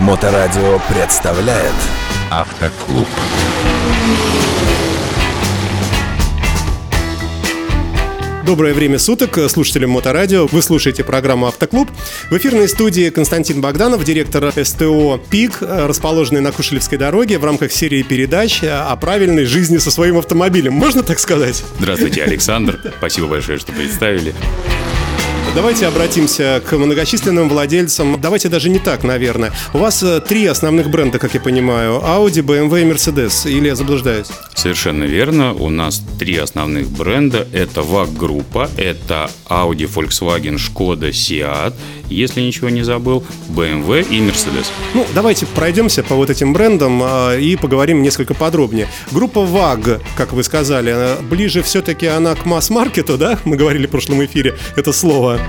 Моторадио представляет Автоклуб. Доброе время суток, слушателям Моторадио. Вы слушаете программу «Автоклуб». В эфирной студии Константин Богданов, директор СТО «ПИК», расположенный на Кушелевской дороге в рамках серии передач о правильной жизни со своим автомобилем. Можно так сказать? Здравствуйте, Александр. Спасибо большое, что представили. Давайте обратимся к многочисленным владельцам. Давайте даже не так, наверное. У вас э, три основных бренда, как я понимаю. Audi, BMW и Mercedes. Или я заблуждаюсь? Совершенно верно. У нас три основных бренда. Это VAG-группа, это Audi, Volkswagen, Skoda, Seat. Если ничего не забыл, BMW и Mercedes. Ну, давайте пройдемся по вот этим брендам э, и поговорим несколько подробнее. Группа VAG, как вы сказали, ближе все-таки она к масс-маркету, да? Мы говорили в прошлом эфире это слово.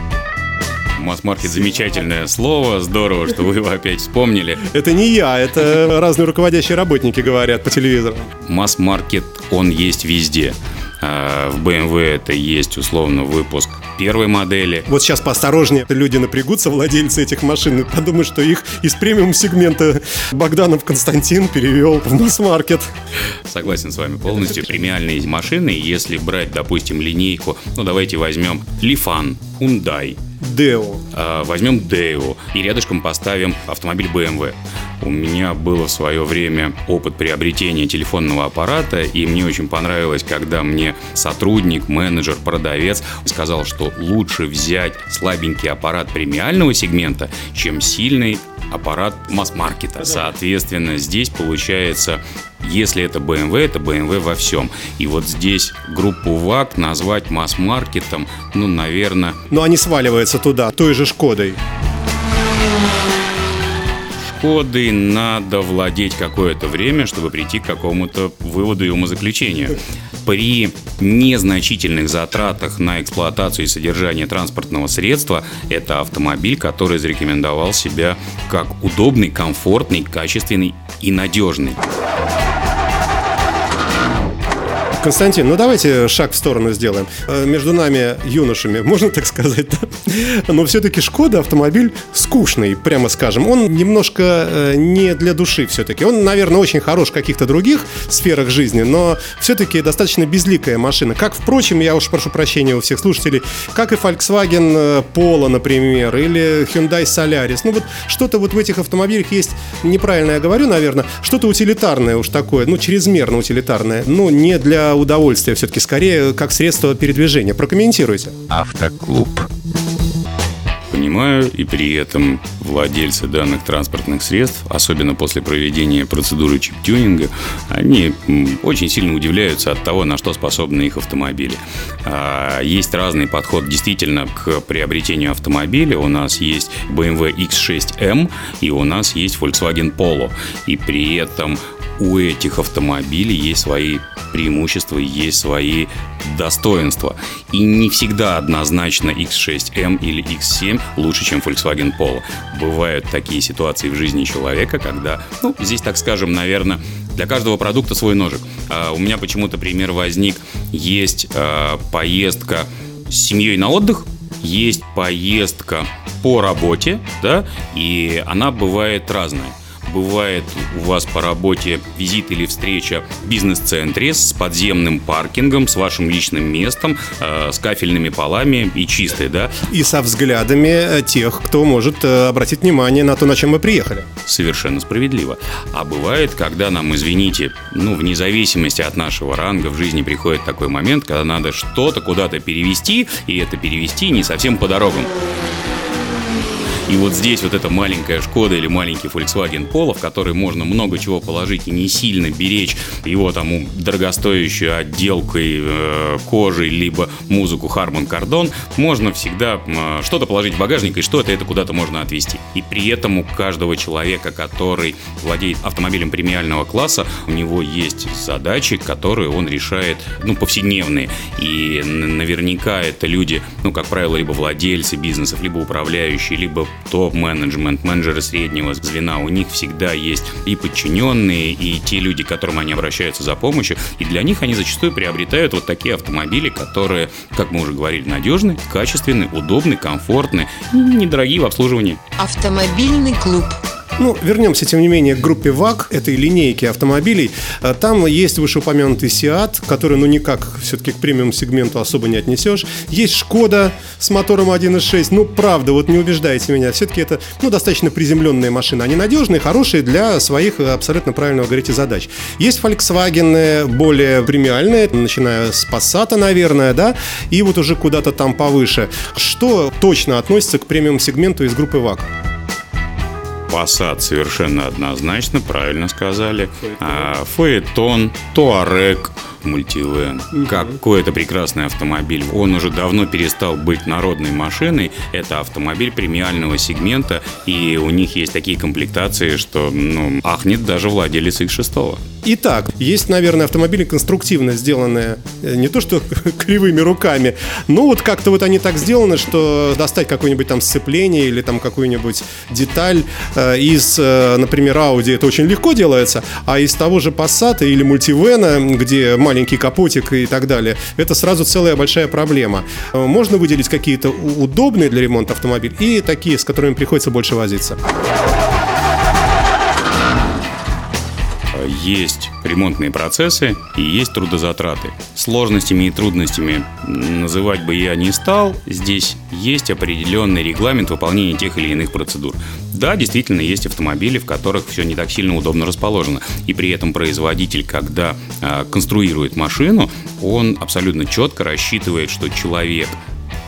Масс-маркет замечательное слово, здорово, что вы его опять вспомнили. Это не я, это разные руководящие работники говорят по телевизору. Масс-маркет, он есть везде. А, В BMW это есть условно выпуск первой модели. Вот сейчас поосторожнее, люди напрягутся, владельцы этих машин, и подумают, что их из премиум-сегмента Богданов Константин перевел в масс-маркет. Согласен с вами полностью. Премиальные машины, если брать, допустим, линейку, ну давайте возьмем Лифан, Hyundai, Део. А, возьмем Део и рядышком поставим автомобиль BMW. У меня было в свое время опыт приобретения телефонного аппарата, и мне очень понравилось, когда мне сотрудник, менеджер, продавец сказал, что лучше взять слабенький аппарат премиального сегмента, чем сильный аппарат масс-маркета. Соответственно, здесь получается если это BMW, это BMW во всем. И вот здесь группу ВАК назвать масс-маркетом, ну, наверное... Но они сваливаются туда, той же Шкодой. Шкодой надо владеть какое-то время, чтобы прийти к какому-то выводу и умозаключению. При незначительных затратах на эксплуатацию и содержание транспортного средства это автомобиль, который зарекомендовал себя как удобный, комфортный, качественный и надежный. Константин, ну давайте шаг в сторону сделаем. Э, Между нами, юношами, можно так сказать, да? Но все-таки Шкода автомобиль скучный, прямо скажем. Он немножко э, не для души все-таки. Он, наверное, очень хорош в каких-то других сферах жизни, но все-таки достаточно безликая машина. Как, впрочем, я уж прошу прощения у всех слушателей, как и Volkswagen э, Polo, например, или Hyundai Solaris. Ну вот что-то вот в этих автомобилях есть, неправильно я говорю, наверное, что-то утилитарное уж такое, ну чрезмерно утилитарное, ну не для удовольствия все-таки, скорее как средство передвижения. Прокомментируйте. Автоклуб. Понимаю, и при этом владельцы данных транспортных средств, особенно после проведения процедуры чип-тюнинга, они м, очень сильно удивляются от того, на что способны их автомобили. А, Есть разный подход действительно к приобретению автомобиля. У нас есть BMW X6M и у нас есть Volkswagen Polo. И при этом у этих автомобилей есть свои преимущества, есть свои достоинства. И не всегда однозначно X6M или X7 лучше, чем Volkswagen Polo. Бывают такие ситуации в жизни человека, когда, ну, здесь, так скажем, наверное, для каждого продукта свой ножик. А у меня почему-то пример возник. Есть а, поездка с семьей на отдых, есть поездка по работе, да, и она бывает разная бывает у вас по работе визит или встреча в бизнес-центре с подземным паркингом, с вашим личным местом, э, с кафельными полами и чистой, да? И со взглядами э, тех, кто может э, обратить внимание на то, на чем мы приехали. Совершенно справедливо. А бывает, когда нам, извините, ну, вне зависимости от нашего ранга в жизни приходит такой момент, когда надо что-то куда-то перевести, и это перевести не совсем по дорогам. И вот здесь вот эта маленькая Шкода или маленький Volkswagen Polo, в который можно много чего положить и не сильно беречь его там дорогостоящую отделкой э, кожей, либо музыку Harman Kardon, можно всегда э, что-то положить в багажник и что-то это куда-то можно отвезти. И при этом у каждого человека, который владеет автомобилем премиального класса, у него есть задачи, которые он решает, ну, повседневные. И наверняка это люди, ну, как правило, либо владельцы бизнесов, либо управляющие, либо топ-менеджмент, менеджеры среднего звена, у них всегда есть и подчиненные, и те люди, к которым они обращаются за помощью, и для них они зачастую приобретают вот такие автомобили, которые, как мы уже говорили, надежны, качественны, удобны, комфортны недорогие в обслуживании. Автомобильный клуб. Ну, вернемся, тем не менее, к группе ВАК, этой линейки автомобилей. Э, там есть вышеупомянутый Сиат, который, ну, никак все-таки к премиум-сегменту особо не отнесешь. Есть Шкода с мотором 1.6. Ну, правда, вот не убеждайте меня. Все-таки это, ну, достаточно приземленные машины. Они надежные, хорошие для своих, э, абсолютно правильно говорите, задач. Есть Volkswagen более премиальные, начиная с Passat, наверное, да, и вот уже куда-то там повыше. Что точно относится к премиум-сегменту из группы ВАК? Passat совершенно однозначно, правильно сказали. Фаэтон, Туарек, Мультивен. Какой это прекрасный автомобиль. Он уже давно перестал быть народной машиной. Это автомобиль премиального сегмента, и у них есть такие комплектации, что ну, ахнет даже владелец X6. Итак, есть, наверное, автомобили конструктивно сделанные, э, не то что кривыми руками, но вот как-то вот они так сделаны, что достать какое-нибудь там сцепление или там какую-нибудь деталь э, из, э, например, Audi это очень легко делается, а из того же Passat или Multivena, где маленький капотик и так далее, это сразу целая большая проблема. Э, можно выделить какие-то удобные для ремонта автомобили и такие, с которыми приходится больше возиться. Есть ремонтные процессы и есть трудозатраты. Сложностями и трудностями называть бы я не стал. Здесь есть определенный регламент выполнения тех или иных процедур. Да, действительно, есть автомобили, в которых все не так сильно удобно расположено. И при этом производитель, когда э, конструирует машину, он абсолютно четко рассчитывает, что человек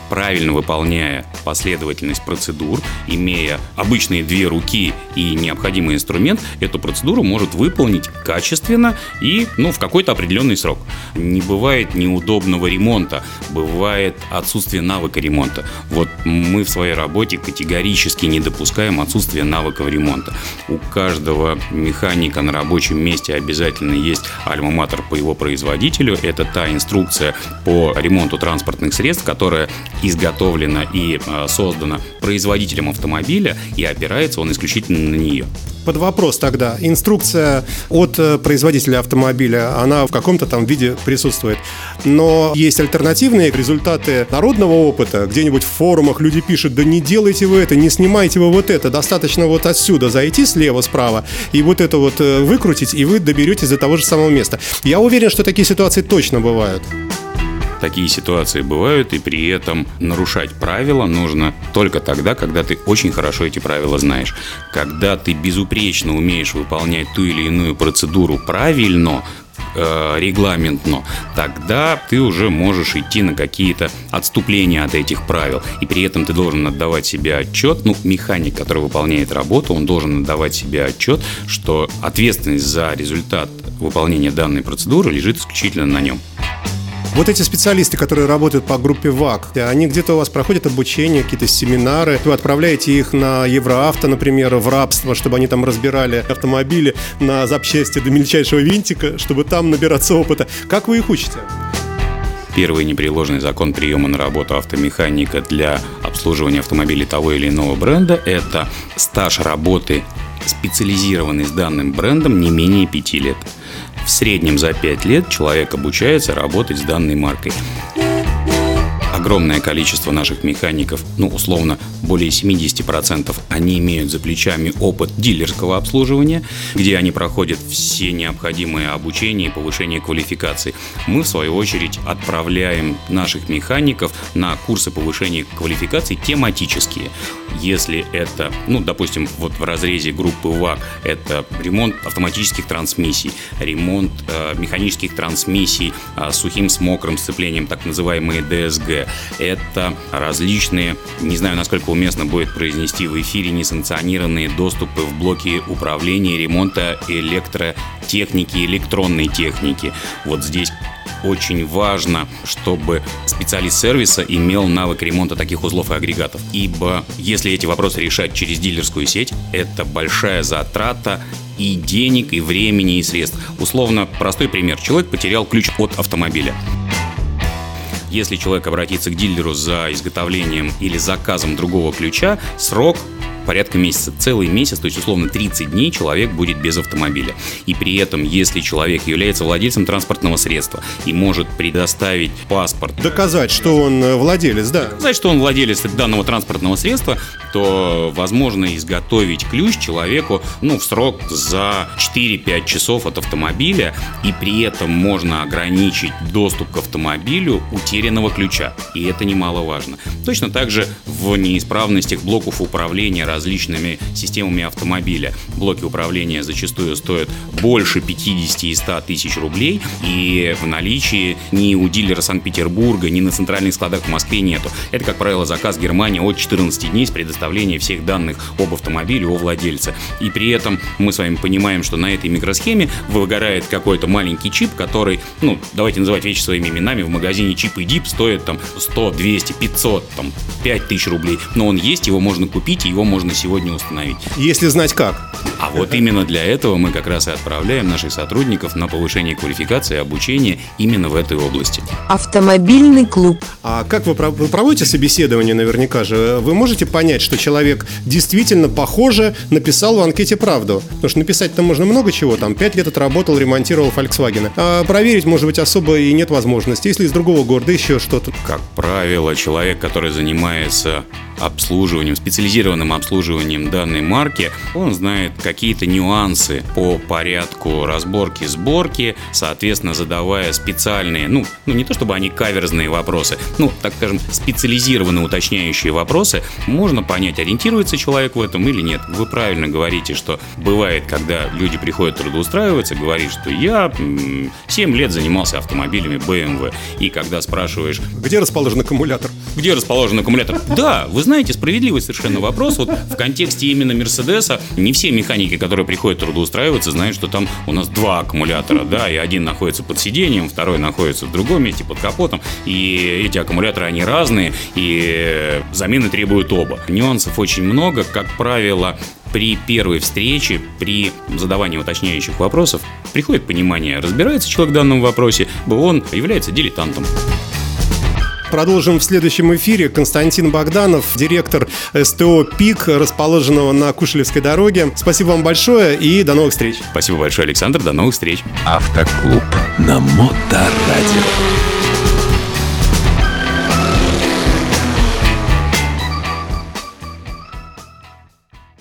правильно выполняя последовательность процедур, имея обычные две руки и необходимый инструмент, эту процедуру может выполнить качественно и ну, в какой-то определенный срок. Не бывает неудобного ремонта, бывает отсутствие навыка ремонта. Вот мы в своей работе категорически не допускаем отсутствия навыков ремонта. У каждого механика на рабочем месте обязательно есть альма-матер по его производителю. Это та инструкция по ремонту транспортных средств, которая изготовлена и э, создана производителем автомобиля, и опирается он исключительно на нее. Под вопрос тогда. Инструкция от э, производителя автомобиля, она в каком-то там виде присутствует. Но есть альтернативные результаты народного опыта. Где-нибудь в форумах люди пишут, да не делайте вы это, не снимайте вы вот это. Достаточно вот отсюда зайти слева, справа, и вот это вот э, выкрутить, и вы доберетесь до того же самого места. Я уверен, что такие ситуации точно бывают. Такие ситуации бывают, и при этом нарушать правила нужно только тогда, когда ты очень хорошо эти правила знаешь. Когда ты безупречно умеешь выполнять ту или иную процедуру правильно, э, регламентно, тогда ты уже можешь идти на какие-то отступления от этих правил. И при этом ты должен отдавать себе отчет, ну, механик, который выполняет работу, он должен отдавать себе отчет, что ответственность за результат выполнения данной процедуры лежит исключительно на нем. Вот эти специалисты, которые работают по группе ВАК, они где-то у вас проходят обучение, какие-то семинары, вы отправляете их на Евроавто, например, в рабство, чтобы они там разбирали автомобили на запчасти до мельчайшего винтика, чтобы там набираться опыта. Как вы их учите? Первый непреложный закон приема на работу автомеханика для обслуживания автомобилей того или иного бренда – это стаж работы, специализированный с данным брендом, не менее пяти лет. В среднем за 5 лет человек обучается работать с данной маркой огромное количество наших механиков, ну, условно, более 70%, они имеют за плечами опыт дилерского обслуживания, где они проходят все необходимые обучения и повышение квалификации. Мы, в свою очередь, отправляем наших механиков на курсы повышения квалификации тематические. Если это, ну, допустим, вот в разрезе группы ВАК, это ремонт автоматических трансмиссий, ремонт э, механических трансмиссий э, сухим с мокрым сцеплением, так называемые ДСГ, это различные, не знаю, насколько уместно будет произнести в эфире, несанкционированные доступы в блоки управления, ремонта электротехники, электронной техники. Вот здесь очень важно, чтобы специалист сервиса имел навык ремонта таких узлов и агрегатов. Ибо если эти вопросы решать через дилерскую сеть, это большая затрата и денег, и времени, и средств. Условно, простой пример. Человек потерял ключ от автомобиля. Если человек обратится к дилеру за изготовлением или заказом другого ключа, срок порядка месяца. Целый месяц, то есть условно 30 дней человек будет без автомобиля. И при этом, если человек является владельцем транспортного средства и может предоставить паспорт... Доказать, что он э, владелец, да. Сказать, что он владелец данного транспортного средства, то возможно изготовить ключ человеку ну, в срок за 4-5 часов от автомобиля, и при этом можно ограничить доступ к автомобилю утерянного ключа. И это немаловажно. Точно так же в неисправностях блоков управления различными системами автомобиля. Блоки управления зачастую стоят больше 50 и 100 тысяч рублей, и в наличии ни у дилера Санкт-Петербурга, ни на центральных складах в Москве нету. Это, как правило, заказ Германии от 14 дней с предоставлением всех данных об автомобиле у владельца. И при этом мы с вами понимаем, что на этой микросхеме выгорает какой-то маленький чип, который, ну, давайте называть вещи своими именами, в магазине чип и дип стоит там 100, 200, 500, там 5 тысяч рублей. Но он есть, его можно купить, и его можно сегодня установить. Если знать как. А вот именно для этого мы как раз и отправляем наших сотрудников на повышение квалификации и обучения именно в этой области. Автомобильный клуб. А как вы, вы проводите собеседование наверняка же? Вы можете понять, что человек действительно похоже написал в анкете правду? Потому что написать-то можно много чего, там 5 лет отработал, ремонтировал Volkswagen. А проверить, может быть, особо и нет возможности. Если из другого города еще что-то. Как правило, человек, который занимается обслуживанием, специализированным обслуживанием данной марки, он знает какие-то нюансы по порядку разборки, сборки, соответственно, задавая специальные, ну, ну не то чтобы они каверзные вопросы, ну, так скажем, специализированные уточняющие вопросы, можно понять, ориентируется человек в этом или нет. Вы правильно говорите, что бывает, когда люди приходят трудоустраиваться, говорит, что я 7 лет занимался автомобилями BMW, и когда спрашиваешь... Где расположен аккумулятор? Где расположен аккумулятор? Да, вы знаете, справедливый совершенно вопрос. Вот в контексте именно Мерседеса не все механики, которые приходят трудоустраиваться, знают, что там у нас два аккумулятора, да, и один находится под сиденьем, второй находится в другом месте под капотом, и эти аккумуляторы, они разные, и замены требуют оба. Нюансов очень много, как правило, при первой встрече, при задавании уточняющих вопросов, приходит понимание, разбирается человек в данном вопросе, он является дилетантом. Продолжим в следующем эфире. Константин Богданов, директор СТО «ПИК», расположенного на Кушелевской дороге. Спасибо вам большое и до новых встреч. Спасибо большое, Александр. До новых встреч. Автоклуб на Моторадио.